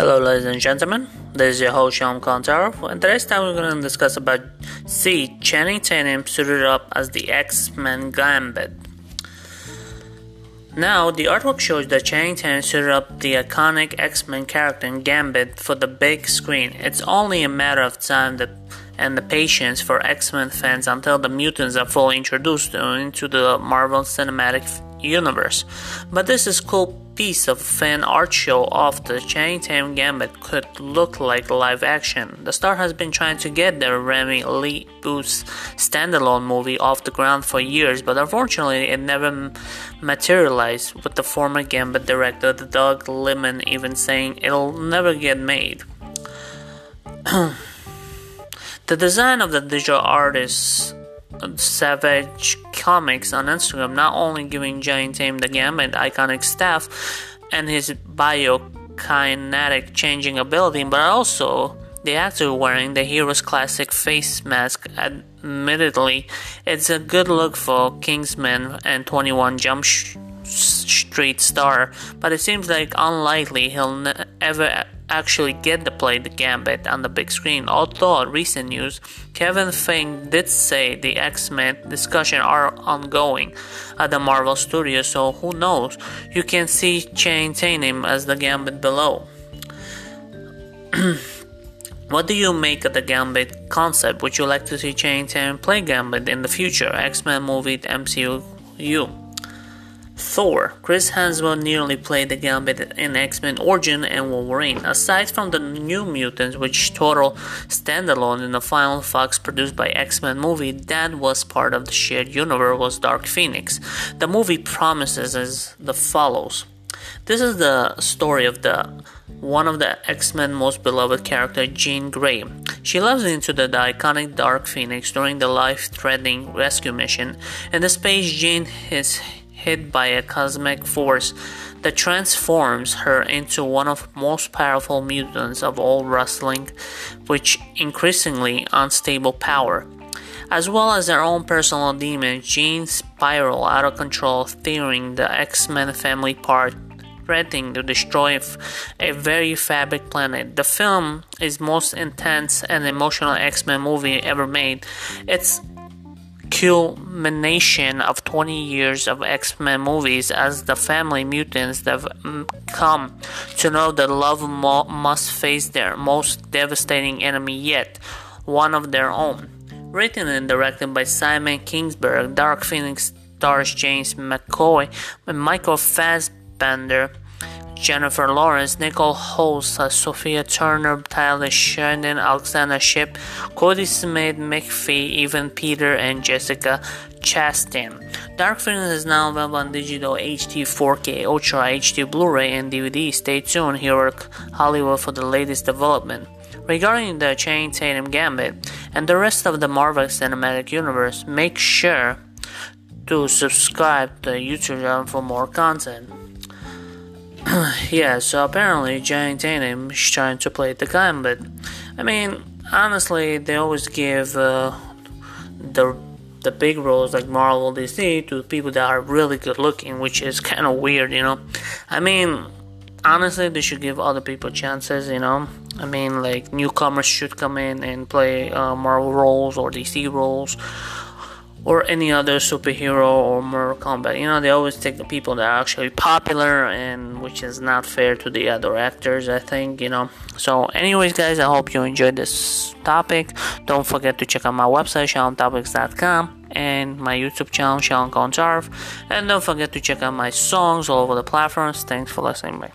Hello, ladies and gentlemen. This is your host Sean Contar, and today's time we're going to discuss about C. Channing Tatum suited up as the X-Men Gambit. Now, the artwork shows that Channing Tatum suited up the iconic X-Men character Gambit for the big screen. It's only a matter of time that and the patience for X-Men fans until the mutants are fully introduced into the Marvel Cinematic Universe. But this is cool piece of fan art show of the Tatum Gambit could look like live action. The star has been trying to get the Remy Lee Booth standalone movie off the ground for years, but unfortunately it never materialized, with the former Gambit director Doug Liman even saying it'll never get made. The design of the digital artist Savage Comics on Instagram not only giving Giant Tatum the Gambit iconic staff and his biokinetic changing ability, but also the actor wearing the hero's classic face mask. Admittedly, it's a good look for Kingsman and 21 Jump Street star, but it seems like unlikely he'll ever actually get to play the Gambit on the big screen. Although recent news, Kevin Feige did say the X-Men discussion are ongoing at the Marvel Studios, so who knows? You can see Channing Tatum as the Gambit below. what do you make of the Gambit concept? Would you like to see Channing Tatum play Gambit in the future? X-Men movie, MCU? Thor. Chris Hemsworth nearly played the Gambit in X-Men Origin and Wolverine. Aside from the New Mutants, which total standalone in the final Fox produced by X-Men movie that was part of the shared universe was Dark Phoenix. The movie promises as the follows. This is the story of the one of the X-Men most beloved character, Jean Grey. She lives into the, the iconic Dark Phoenix during the life-threatening rescue mission. In the space, Jean is hit by a cosmic force that transforms her into one of most powerful mutants of all wrestling, with increasingly unstable power. As well as their own personal demons, Jean spiral out of control, tearing the X-Men family apart, threatening to destroy a very fabric planet. The film is most intense and emotional X-Men movie ever made. It's culmination of 20 years of X-Men movies as the family mutants have mm, come to know that love mo- must face their most devastating enemy yet, one of their own. Written and directed by Simon Kinberg, Dark Phoenix stars James McAvoy and Michael Fassbender Jennifer Lawrence, Nicole Hoult, Sophia Turner, Tyler Sheridan, Alexandra Shipp, Kodi Smith, McPhee, Evan Peters, and Jessica Chastain. Dark Phoenix is now available on digital HD 4K, Ultra HD Blu-ray, and DVD. Stay tuned here at Hollywood for the latest development. Regarding the Channing Tatum Gambit and the rest of the Marvel Cinematic Universe, make sure to subscribe to the YouTube channel for more content. yeah, so apparently Channing Tatum is trying to play the gambit. I mean, honestly, they always give uh, the the big roles like Marvel, DC to people that are really good looking, which is kind of weird, you know. I mean, honestly, they should give other people chances, you know. I mean, like newcomers should come in and play uh, Marvel roles or DC roles or any other superhero or Mortal Kombat. You know, they always take the people that are actually popular, and which is not fair to the other actors, I think, you know. So, anyways, guys, I hope you enjoyed this topic. Don't forget to check out my website, ShawnTopics.com, and my YouTube channel, Contarv. And don't forget to check out my songs all over the platforms. Thanks for listening. Bye.